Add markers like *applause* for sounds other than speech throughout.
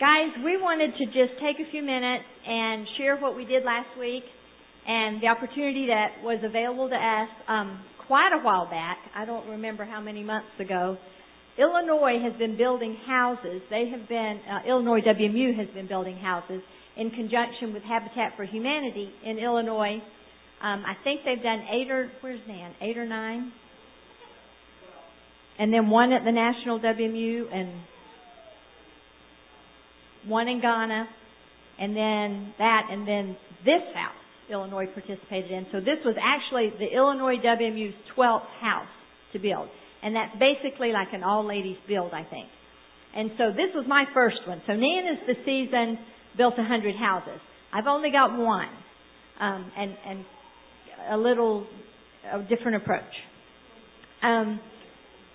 Guys, we wanted to just take a few minutes and share what we did last week and the opportunity that was available to us um, quite a while back. I don't remember how many months ago. Illinois has been building houses. They have been, uh, Illinois WMU has been building houses in conjunction with Habitat for Humanity in Illinois. Um, I think they've done eight or, where's Nan? Eight or nine? And then one at the National WMU and one in Ghana, and then that, and then this house Illinois participated in. So this was actually the Illinois WMU's 12th house to build. And that's basically like an all ladies build, I think. And so this was my first one. So Nan is the season built 100 houses. I've only got one, um, and and a little a different approach. Um,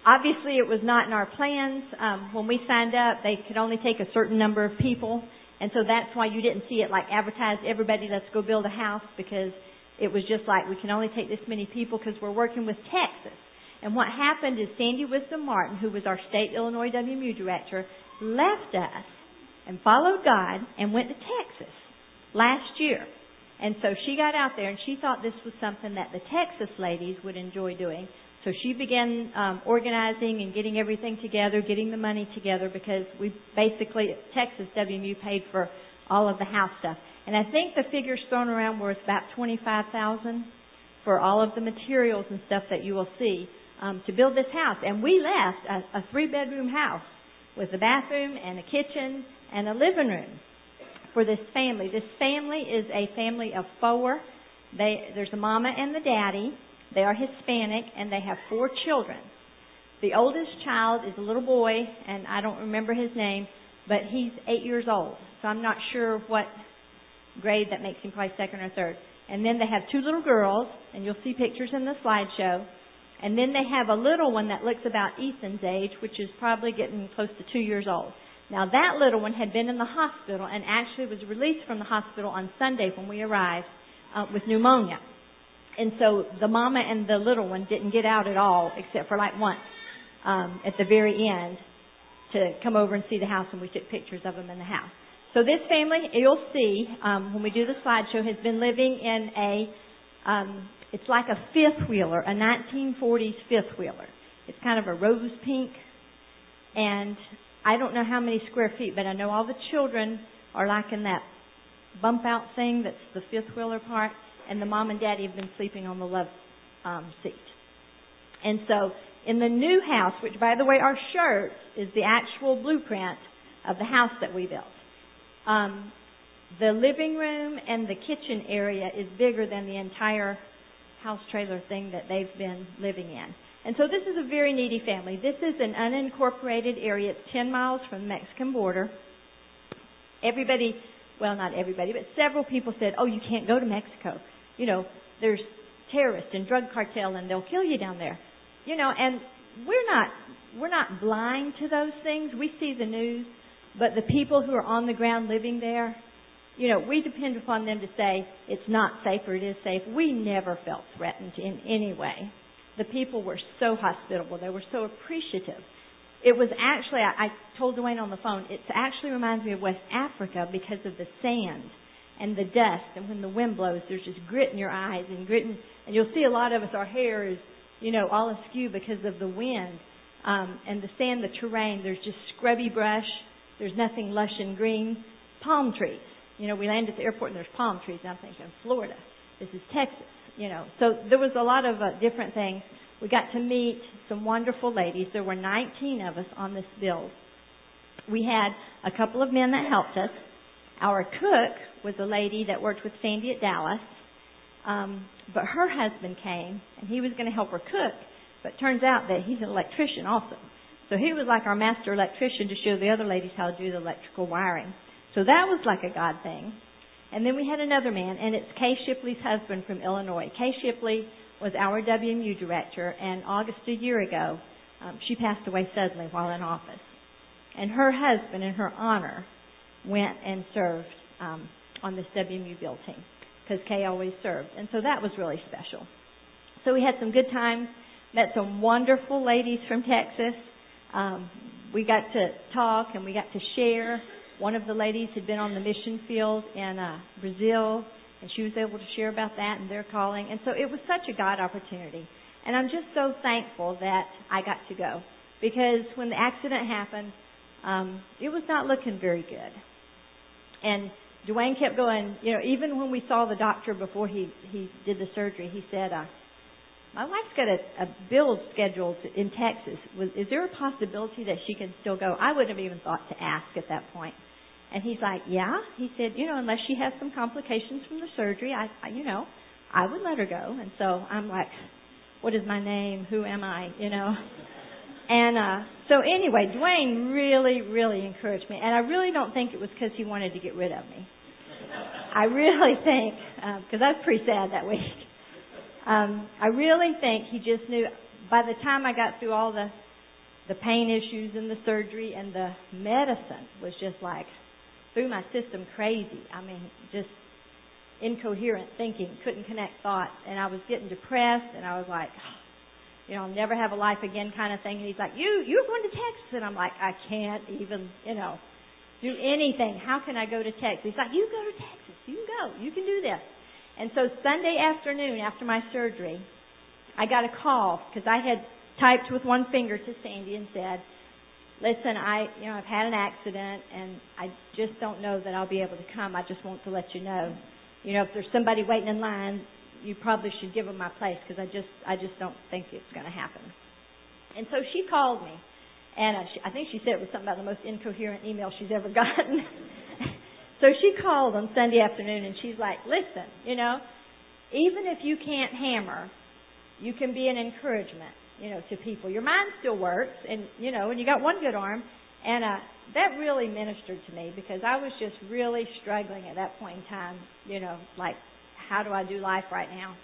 obviously, it was not in our plans. Um, when we signed up, they could only take a certain number of people, and so that's why you didn't see it like advertised. Everybody, let's go build a house because it was just like we can only take this many people because we're working with Texas. And what happened is Sandy Wisdom Martin, who was our state Illinois WMU director, left us and followed God and went to Texas last year. And so she got out there and she thought this was something that the Texas ladies would enjoy doing. So she began um, organizing and getting everything together, getting the money together because we basically Texas WMU paid for all of the house stuff. And I think the figures thrown around were about twenty-five thousand for all of the materials and stuff that you will see um, to build this house. And we left a, a three-bedroom house with a bathroom and a kitchen and a living room for this family. This family is a family of four. They, there's a mama and the daddy. They are Hispanic and they have four children. The oldest child is a little boy, and I don't remember his name, but he's eight years old. So I'm not sure what grade that makes him, probably second or third. And then they have two little girls, and you'll see pictures in the slideshow. And then they have a little one that looks about Ethan's age, which is probably getting close to two years old. Now that little one had been in the hospital and actually was released from the hospital on Sunday when we arrived uh, with pneumonia. And so the mama and the little one didn't get out at all except for like once um, at the very end to come over and see the house and we took pictures of them in the house. So this family, you'll see um, when we do the slideshow, has been living in a, um, it's like a fifth wheeler, a 1940s fifth wheeler. It's kind of a rose pink, and I don't know how many square feet, but I know all the children are like in that bump out thing that's the fifth wheeler part, and the mom and daddy have been sleeping on the love um, seat. And so in the new house, which by the way, our shirt is the actual blueprint of the house that we built. Um, the living room and the kitchen area is bigger than the entire house trailer thing that they've been living in. And so this is a very needy family. This is an unincorporated area. It's 10 miles from the Mexican border. Everybody, well, not everybody, but several people said, oh, you can't go to Mexico. You know, there's terrorists and drug cartel and they'll kill you down there. You know, and we're not, we're not blind to those things. We see the news, but the people who are on the ground living there, you know, we depend upon them to say it's not safe or it is safe. We never felt threatened in any way. The people were so hospitable. They were so appreciative. It was actually, I, I told Dwayne on the phone, it actually reminds me of West Africa because of the sand and the dust. And when the wind blows, there's just grit in your eyes and grit in, and you'll see a lot of us, our hair is, you know, all askew because of the wind. Um, and the sand, the terrain, there's just scrubby brush. There's nothing lush and green. Palm trees. You know, we land at the airport and there's palm trees. And I'm thinking, Florida. This is Texas you know, so there was a lot of uh, different things. We got to meet some wonderful ladies. There were 19 of us on this build. We had a couple of men that helped us. Our cook was a lady that worked with Sandy at Dallas. Um, but her husband came and he was going to help her cook. But turns out that he's an electrician also. So he was like our master electrician to show the other ladies how to do the electrical wiring. So that was like a God thing. And then we had another man, and it's Kay Shipley's husband from Illinois. Kay Shipley was our WMU director, and August a year ago, um, she passed away suddenly while in office. And her husband, in her honor, went and served um, on this WMU build team because Kay always served, and so that was really special. So we had some good times, met some wonderful ladies from Texas. Um, we got to talk and we got to share one of the ladies had been on the mission field in uh, Brazil, and she was able to share about that and their calling. And so it was such a God opportunity. And I'm just so thankful that I got to go. Because when the accident happened, um, it was not looking very good. And Dwayne kept going, you know, even when we saw the doctor before he, he did the surgery, he said, uh, my wife's got a, a build scheduled in Texas. Was, is there a possibility that she can still go? I wouldn't have even thought to ask at that point. And he's like, yeah. He said, you know, unless she has some complications from the surgery, I, I you know, I would let her go. And so I'm like, what is my name? Who am I? You know. And uh so anyway, Dwayne really, really encouraged me, and I really don't think it was because he wanted to get rid of me. I really *laughs* think because uh, I was pretty sad that week. Um, I really think he just knew. By the time I got through all the the pain issues and the surgery and the medicine was just like through my system crazy. I mean, just incoherent thinking, couldn't connect thoughts, and I was getting depressed, and I was like, oh, you know, I'll never have a life again, kind of thing. And he's like, you, you're going to Texas, and I'm like, I can't even, you know, do anything. How can I go to Texas? He's like, you go to Texas, you can go, you can do this. And so Sunday afternoon after my surgery, I got a call because I had typed with one finger to Sandy and said, listen, I, you know, I've had an accident and I just don't know that I'll be able to come. I just want to let you know. You know, if there's somebody waiting in line, you probably should give them my place because I just, I just don't think it's going to happen. And so she called me and uh, she, I think she said it was something about the most incoherent email she's ever *laughs* gotten. So she called on Sunday afternoon and she's like, listen, you know, even if you can't hammer, you can be an encouragement, you know, to people. Your mind still works and, you know, and you got one good arm. And, uh, that really ministered to me because I was just really struggling at that point in time, you know, like, how do I do life right now?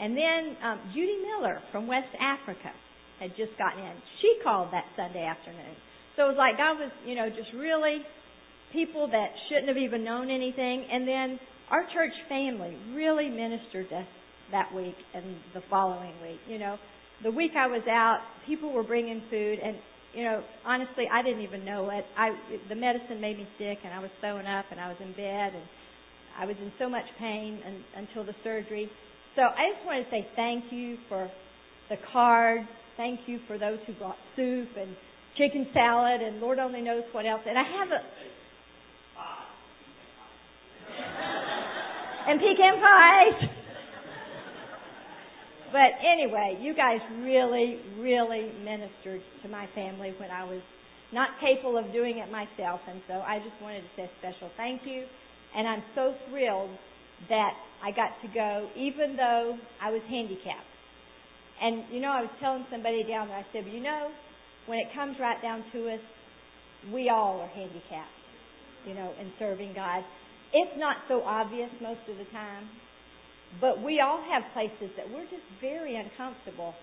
And then, um, Judy Miller from West Africa had just gotten in. She called that Sunday afternoon. So it was like God was, you know, just really people that shouldn't have even known anything. And then our church family really ministered us that week and the following week. You know, the week I was out, people were bringing food, and you know, honestly, I didn't even know it. I the medicine made me sick, and I was throwing up, and I was in bed, and I was in so much pain and, until the surgery. So I just want to say thank you for the cards. Thank you for those who brought soup and chicken salad and Lord only knows what else. And I have a *laughs* and pecan pies. But anyway, you guys really, really ministered to my family when I was not capable of doing it myself. And so I just wanted to say a special thank you. And I'm so thrilled that I got to go, even though I was handicapped. And, you know, I was telling somebody down there, I said, you know, when it comes right down to us, we all are handicapped, you know, in serving God. It's not so obvious most of the time, but we all have places that we're just very uncomfortable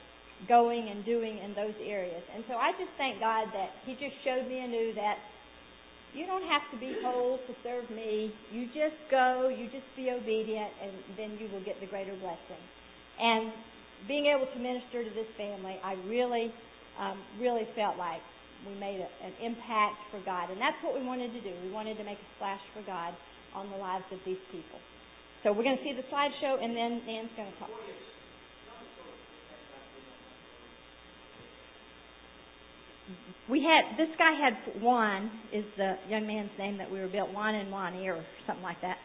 going and doing in those areas. And so I just thank God that He just showed me anew that you don't have to be whole to serve me. You just go, you just be obedient, and then you will get the greater blessing. And being able to minister to this family, I really, um, really felt like we made a, an impact for God. And that's what we wanted to do. We wanted to make a splash for God on the lives of these people. So we're going to see the slideshow, and then Nan's going to talk. We had this guy had Juan is the young man's name that we were built Juan and Juani or something like that,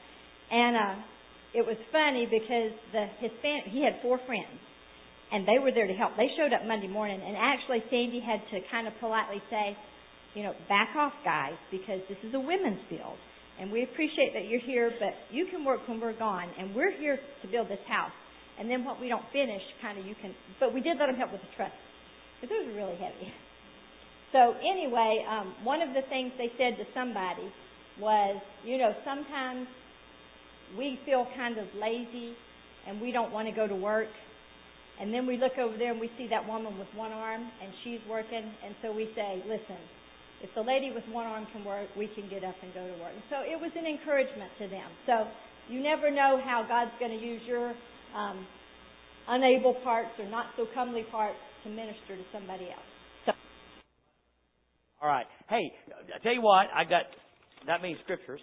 and uh, it was funny because the Hispanic he had four friends, and they were there to help. They showed up Monday morning, and actually Sandy had to kind of politely say, you know, back off, guys, because this is a women's field and we appreciate that you're here, but you can work when we're gone, and we're here to build this house. And then what we don't finish, kind of you can, but we did let them help with the truss, because it was really heavy. So anyway, um, one of the things they said to somebody was, you know, sometimes we feel kind of lazy and we don't want to go to work. And then we look over there and we see that woman with one arm and she's working, and so we say, listen, if the lady with one arm can work, we can get up and go to work. And so it was an encouragement to them. So you never know how God's going to use your um, unable parts or not so comely parts to minister to somebody else. All right. Hey, I tell you what, I got that means scriptures.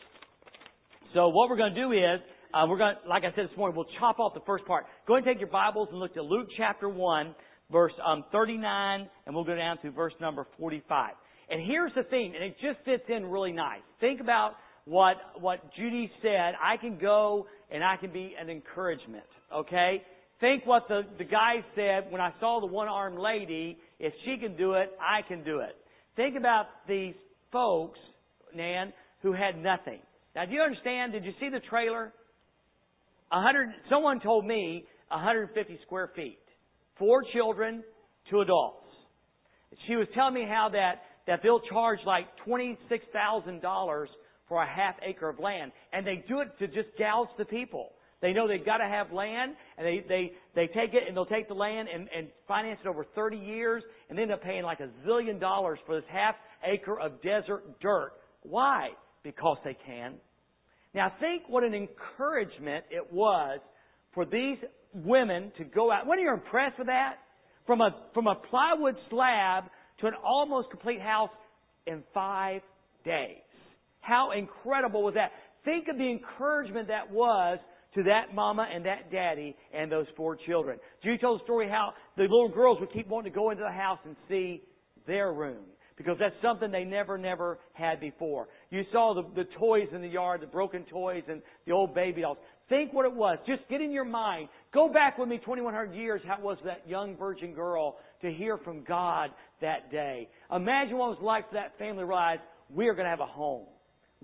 So what we're going to do is, uh, we're going to, like I said this morning, we'll chop off the first part. Go ahead and take your Bibles and look to Luke chapter 1, verse um, 39, and we'll go down to verse number 45. And here's the thing, and it just fits in really nice. Think about what, what Judy said. I can go and I can be an encouragement, okay? Think what the, the guy said when I saw the one-armed lady. If she can do it, I can do it. Think about these folks, Nan, who had nothing. Now, do you understand? Did you see the trailer? A hundred. Someone told me 150 square feet, four children, two adults. She was telling me how that that they'll charge like twenty-six thousand dollars for a half acre of land, and they do it to just gouge the people. They know they've got to have land, and they they they take it and they'll take the land and and finance it over 30 years, and they end up paying like a zillion dollars for this half acre of desert dirt. Why? Because they can. Now think what an encouragement it was for these women to go out. When are you impressed with that? From a from a plywood slab to an almost complete house in five days. How incredible was that? Think of the encouragement that was to that mama and that daddy and those four children. Judy told the story how the little girls would keep wanting to go into the house and see their room because that's something they never, never had before. You saw the, the toys in the yard, the broken toys and the old baby dolls. Think what it was. Just get in your mind. Go back with me 2100 years. How was that young virgin girl to hear from God that day? Imagine what it was like for that family to realize we are going to have a home.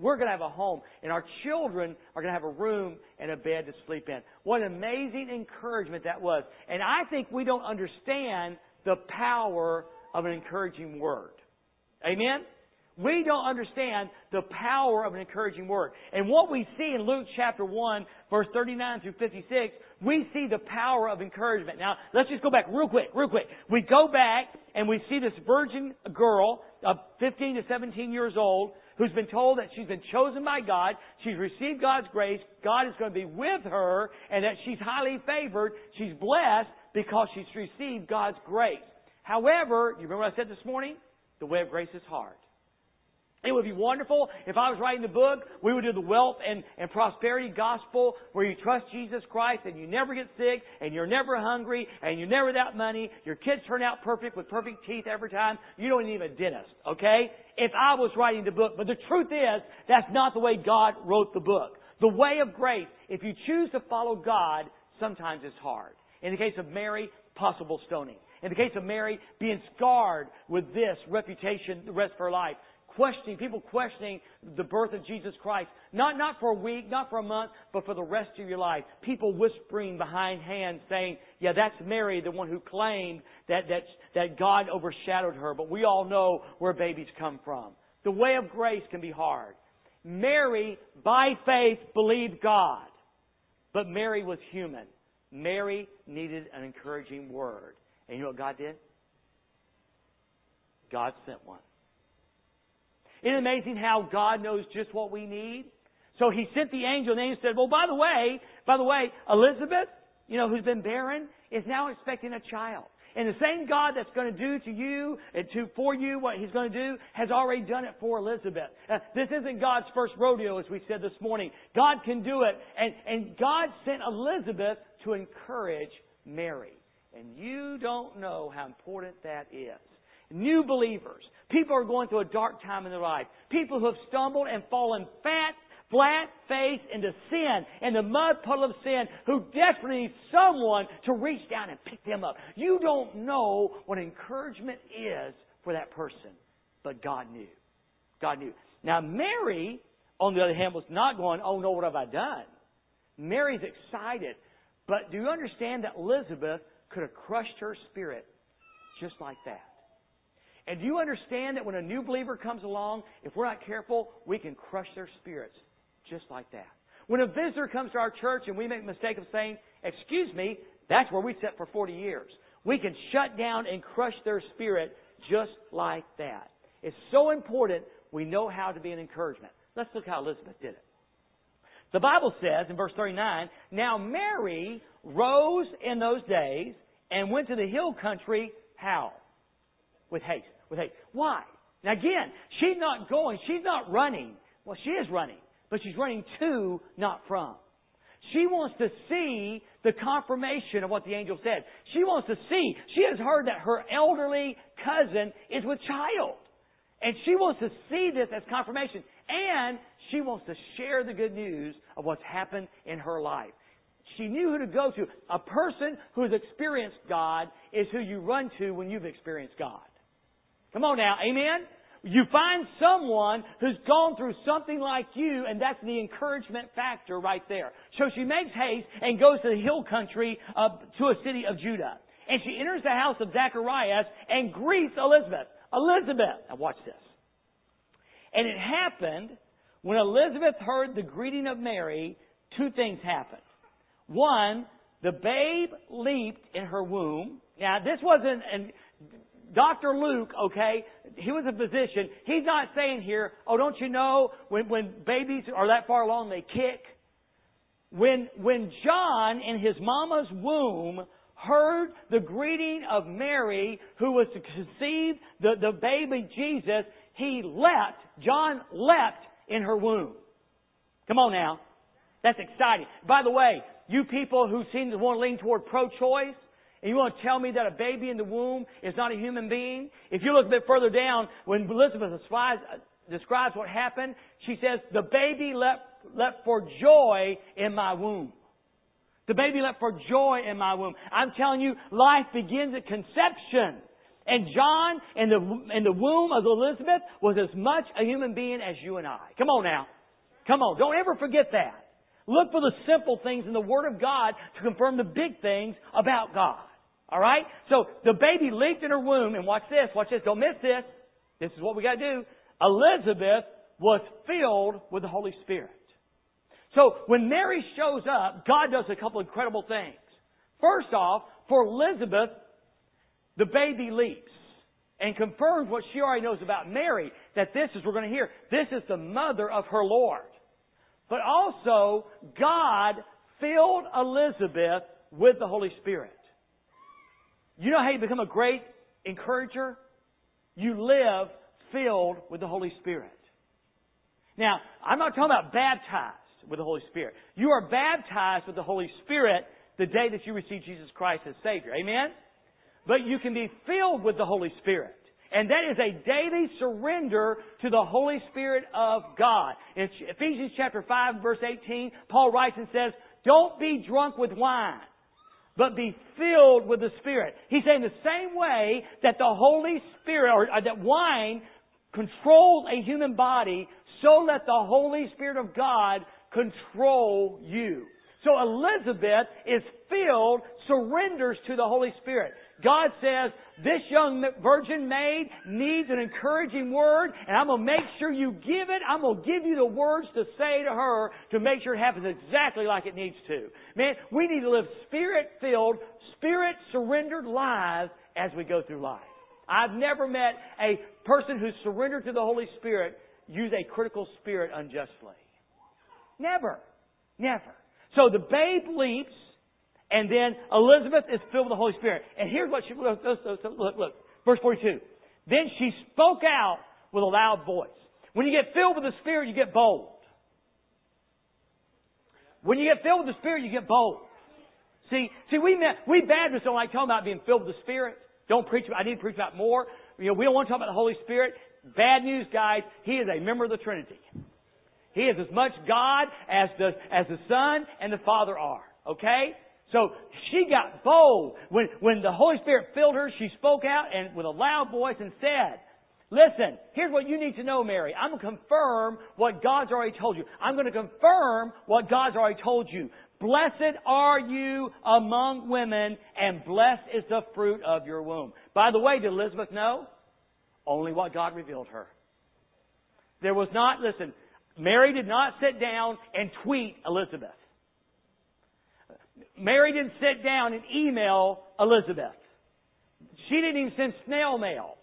We're going to have a home, and our children are going to have a room and a bed to sleep in. What an amazing encouragement that was. And I think we don't understand the power of an encouraging word. Amen? We don't understand the power of an encouraging word. And what we see in Luke chapter 1, verse 39 through 56, we see the power of encouragement. Now, let's just go back real quick, real quick. We go back and we see this virgin girl of 15 to 17 years old who's been told that she's been chosen by God, she's received God's grace, God is going to be with her, and that she's highly favored, she's blessed because she's received God's grace. However, you remember what I said this morning? The way of grace is hard. It would be wonderful if I was writing the book, we would do the wealth and, and prosperity gospel where you trust Jesus Christ and you never get sick and you're never hungry and you're never without money. Your kids turn out perfect with perfect teeth every time. You don't need a dentist, okay? If I was writing the book. But the truth is, that's not the way God wrote the book. The way of grace, if you choose to follow God, sometimes it's hard. In the case of Mary, possible stoning. In the case of Mary, being scarred with this reputation the rest of her life questioning, people questioning the birth of Jesus Christ. Not, not for a week, not for a month, but for the rest of your life. People whispering behind hands saying, yeah, that's Mary, the one who claimed that, that, that God overshadowed her. But we all know where babies come from. The way of grace can be hard. Mary, by faith, believed God. But Mary was human. Mary needed an encouraging word. And you know what God did? God sent one. Isn't it amazing how God knows just what we need? So he sent the angel and the angel said, well, by the way, by the way, Elizabeth, you know, who's been barren, is now expecting a child. And the same God that's going to do to you and to for you what He's going to do has already done it for Elizabeth. Uh, this isn't God's first rodeo, as we said this morning. God can do it, and and God sent Elizabeth to encourage Mary. And you don't know how important that is. New believers, people are going through a dark time in their life, people who have stumbled and fallen fat flat face into sin and the mud puddle of sin who desperately need someone to reach down and pick them up. You don't know what encouragement is for that person, but God knew. God knew. Now Mary, on the other hand, was not going, oh no, what have I done? Mary's excited. But do you understand that Elizabeth could have crushed her spirit just like that? And do you understand that when a new believer comes along, if we're not careful, we can crush their spirits just like that. When a visitor comes to our church and we make the mistake of saying, excuse me, that's where we sat for 40 years. We can shut down and crush their spirit just like that. It's so important we know how to be an encouragement. Let's look how Elizabeth did it. The Bible says in verse 39, Now Mary rose in those days and went to the hill country, how? With haste. With haste. Why? Now again, she's not going, she's not running. Well, she is running, but she's running to, not from. She wants to see the confirmation of what the angel said. She wants to see. She has heard that her elderly cousin is with child. And she wants to see this as confirmation. And she wants to share the good news of what's happened in her life. She knew who to go to. A person who has experienced God is who you run to when you've experienced God. Come on now, amen? You find someone who's gone through something like you, and that's the encouragement factor right there. So she makes haste and goes to the hill country uh, to a city of Judah. And she enters the house of Zacharias and greets Elizabeth. Elizabeth! Now watch this. And it happened when Elizabeth heard the greeting of Mary, two things happened. One, the babe leaped in her womb. Now, this wasn't, and Dr. Luke, okay, he was a physician. He's not saying here, oh, don't you know when, when babies are that far along, they kick? When, when John in his mama's womb heard the greeting of Mary, who was to conceive the, the baby Jesus, he leapt, John leapt in her womb. Come on now. That's exciting. By the way, you people who seem to want to lean toward pro-choice, and you want to tell me that a baby in the womb is not a human being? If you look a bit further down, when Elizabeth uh, describes what happened, she says, the baby leapt, leapt for joy in my womb. The baby leapt for joy in my womb. I'm telling you, life begins at conception. And John in the, in the womb of Elizabeth was as much a human being as you and I. Come on now. Come on. Don't ever forget that. Look for the simple things in the Word of God to confirm the big things about God. Alright? So the baby leaped in her womb, and watch this, watch this, don't miss this. This is what we gotta do. Elizabeth was filled with the Holy Spirit. So when Mary shows up, God does a couple incredible things. First off, for Elizabeth, the baby leaps and confirms what she already knows about Mary, that this is, we're going to hear, this is the mother of her Lord. But also, God filled Elizabeth with the Holy Spirit. You know how you become a great encourager? You live filled with the Holy Spirit. Now, I'm not talking about baptized with the Holy Spirit. You are baptized with the Holy Spirit the day that you receive Jesus Christ as Savior. Amen? But you can be filled with the Holy Spirit. And that is a daily surrender to the Holy Spirit of God. In Ephesians chapter 5 verse 18, Paul writes and says, don't be drunk with wine, but be filled with the Spirit. He's saying the same way that the Holy Spirit, or, or that wine controls a human body, so let the Holy Spirit of God control you. So Elizabeth is filled, surrenders to the Holy Spirit. God says, this young virgin maid needs an encouraging word, and I'm going to make sure you give it. I'm going to give you the words to say to her to make sure it happens exactly like it needs to. Man, we need to live spirit-filled, spirit-surrendered lives as we go through life. I've never met a person who's surrendered to the Holy Spirit use a critical spirit unjustly. Never. Never. So the babe leaps, and then Elizabeth is filled with the Holy Spirit. And here's what she, look, look, look, verse 42. Then she spoke out with a loud voice. When you get filled with the Spirit, you get bold. When you get filled with the Spirit, you get bold. See, see, we we Baptists don't like talking about being filled with the Spirit. Don't preach. I need to preach about more. You know, we don't want to talk about the Holy Spirit. Bad news, guys. He is a member of the Trinity. He is as much God as the as the Son and the Father are. Okay? So she got bold. When, when the Holy Spirit filled her, she spoke out and with a loud voice and said, Listen, here's what you need to know, Mary. I'm going to confirm what God's already told you. I'm going to confirm what God's already told you. Blessed are you among women, and blessed is the fruit of your womb. By the way, did Elizabeth know? Only what God revealed her. There was not, listen, Mary did not sit down and tweet Elizabeth. Mary didn't sit down and email Elizabeth. She didn't even send snail mail.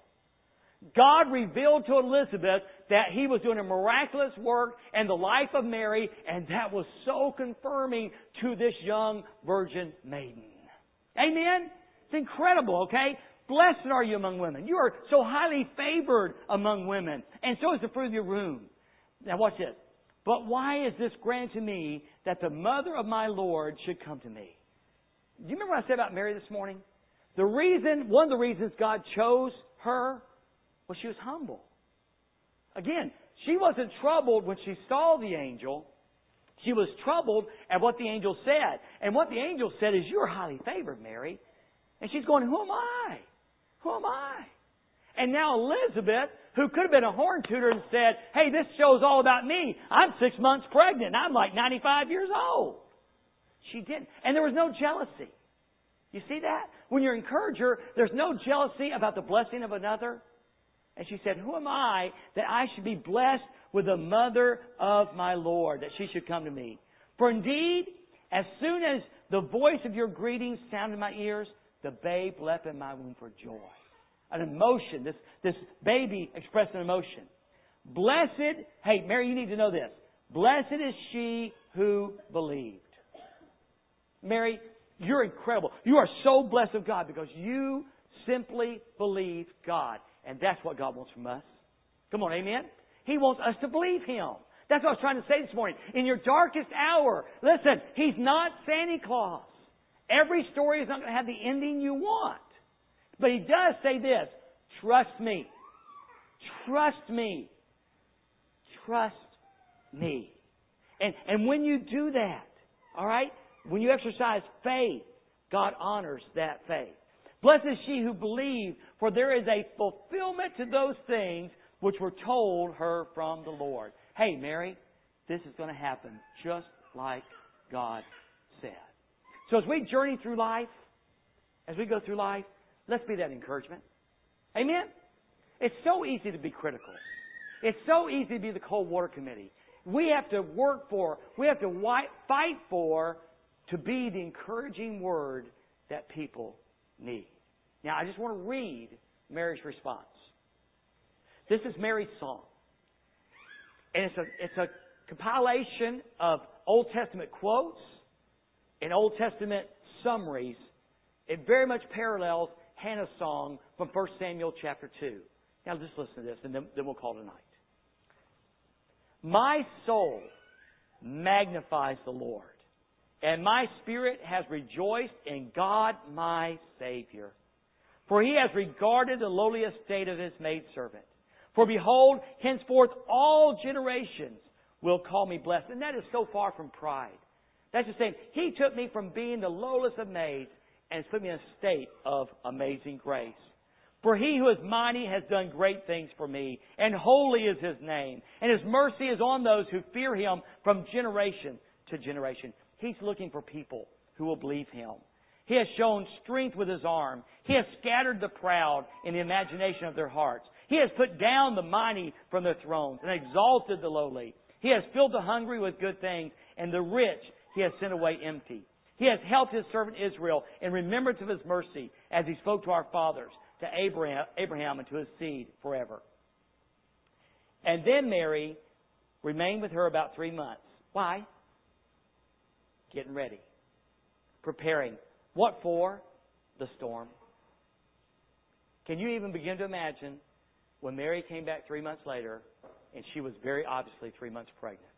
God revealed to Elizabeth that He was doing a miraculous work in the life of Mary, and that was so confirming to this young virgin maiden. Amen? It's incredible, okay? Blessed are you among women. You are so highly favored among women, and so is the fruit of your womb. Now watch this. But why is this granted to me that the mother of my Lord should come to me? Do you remember what I said about Mary this morning? The reason, one of the reasons God chose her was she was humble. Again, she wasn't troubled when she saw the angel. She was troubled at what the angel said. And what the angel said is, You're highly favored, Mary. And she's going, Who am I? Who am I? And now Elizabeth, who could have been a horn tutor and said, Hey, this show's all about me. I'm six months pregnant. I'm like 95 years old. She didn't. And there was no jealousy. You see that? When you encourage her, there's no jealousy about the blessing of another. And she said, Who am I that I should be blessed with the mother of my Lord, that she should come to me? For indeed, as soon as the voice of your greeting sounded in my ears, the babe leapt in my womb for joy. An emotion, this, this baby expressed an emotion. Blessed, hey, Mary, you need to know this. Blessed is she who believed. Mary, you're incredible. You are so blessed of God because you simply believe God. And that's what God wants from us. Come on, amen? He wants us to believe Him. That's what I was trying to say this morning. In your darkest hour, listen, He's not Santa Claus. Every story is not going to have the ending you want. But He does say this trust me. Trust me. Trust me. And, and when you do that, all right, when you exercise faith, God honors that faith. Blessed is she who believed, for there is a fulfillment to those things which were told her from the Lord. Hey, Mary, this is going to happen just like God said. So as we journey through life, as we go through life, let's be that encouragement. Amen? It's so easy to be critical. It's so easy to be the cold water committee. We have to work for, we have to fight for to be the encouraging word that people need. Now, I just want to read Mary's response. This is Mary's song. And it's a, it's a compilation of Old Testament quotes and Old Testament summaries. It very much parallels Hannah's song from 1 Samuel chapter 2. Now, just listen to this, and then, then we'll call it a night. My soul magnifies the Lord, and my spirit has rejoiced in God my Savior. For he has regarded the lowly estate of his maidservant. For behold, henceforth all generations will call me blessed. And that is so far from pride. That's just saying, He took me from being the lowest of maids and put me in a state of amazing grace. For he who is mighty has done great things for me, and holy is his name, and his mercy is on those who fear him from generation to generation. He's looking for people who will believe him. He has shown strength with his arm. He has scattered the proud in the imagination of their hearts. He has put down the mighty from their thrones and exalted the lowly. He has filled the hungry with good things, and the rich he has sent away empty. He has helped his servant Israel in remembrance of his mercy as he spoke to our fathers, to Abraham, Abraham and to his seed forever. And then Mary remained with her about three months. Why? Getting ready. Preparing. What for? The storm. Can you even begin to imagine when Mary came back three months later and she was very obviously three months pregnant?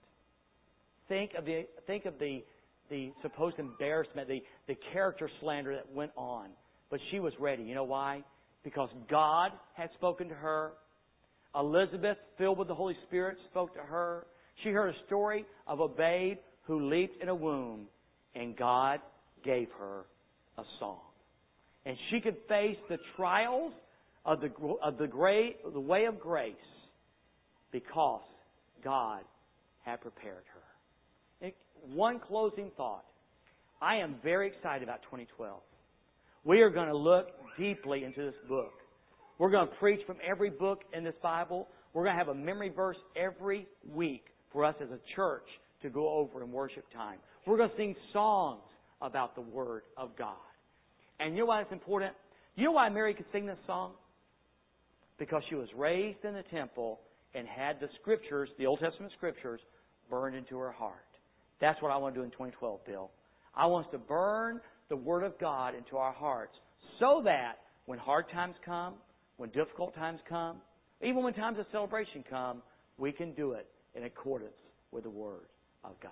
Think of the, think of the, the supposed embarrassment, the, the character slander that went on. But she was ready. You know why? Because God had spoken to her. Elizabeth, filled with the Holy Spirit, spoke to her. She heard a story of a babe who leaped in a womb, and God gave her a song. And she could face the trials of the, of the, great, the way of grace because God had prepared her. One closing thought. I am very excited about 2012. We are going to look deeply into this book. We're going to preach from every book in this Bible. We're going to have a memory verse every week for us as a church to go over in worship time. We're going to sing songs about the Word of God. And you know why it's important? You know why Mary could sing this song? Because she was raised in the temple and had the scriptures, the Old Testament scriptures, burned into her heart. That's what I want to do in 2012, Bill. I want us to burn the Word of God into our hearts so that when hard times come, when difficult times come, even when times of celebration come, we can do it in accordance with the Word of God.